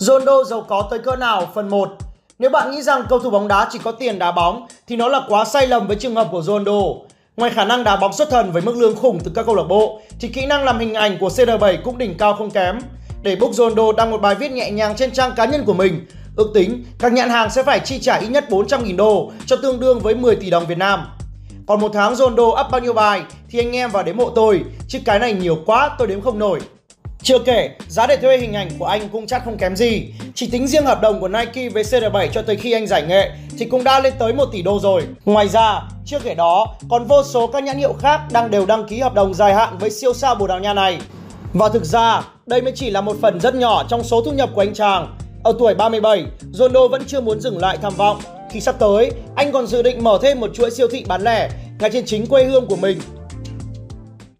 Ronaldo giàu có tới cỡ nào phần 1 Nếu bạn nghĩ rằng cầu thủ bóng đá chỉ có tiền đá bóng thì nó là quá sai lầm với trường hợp của Ronaldo. Ngoài khả năng đá bóng xuất thần với mức lương khủng từ các câu lạc bộ thì kỹ năng làm hình ảnh của CR7 cũng đỉnh cao không kém. Để book Ronaldo đăng một bài viết nhẹ nhàng trên trang cá nhân của mình, ước tính các nhãn hàng sẽ phải chi trả ít nhất 400.000 đô cho tương đương với 10 tỷ đồng Việt Nam. Còn một tháng Ronaldo up bao nhiêu bài thì anh em vào đếm hộ tôi, chứ cái này nhiều quá tôi đếm không nổi. Chưa kể, giá để thuê hình ảnh của anh cũng chắc không kém gì. Chỉ tính riêng hợp đồng của Nike với CR7 cho tới khi anh giải nghệ thì cũng đã lên tới 1 tỷ đô rồi. Ngoài ra, chưa kể đó, còn vô số các nhãn hiệu khác đang đều đăng ký hợp đồng dài hạn với siêu sao Bồ Đào Nha này. Và thực ra, đây mới chỉ là một phần rất nhỏ trong số thu nhập của anh chàng. Ở tuổi 37, Ronaldo vẫn chưa muốn dừng lại tham vọng. Khi sắp tới, anh còn dự định mở thêm một chuỗi siêu thị bán lẻ ngay trên chính quê hương của mình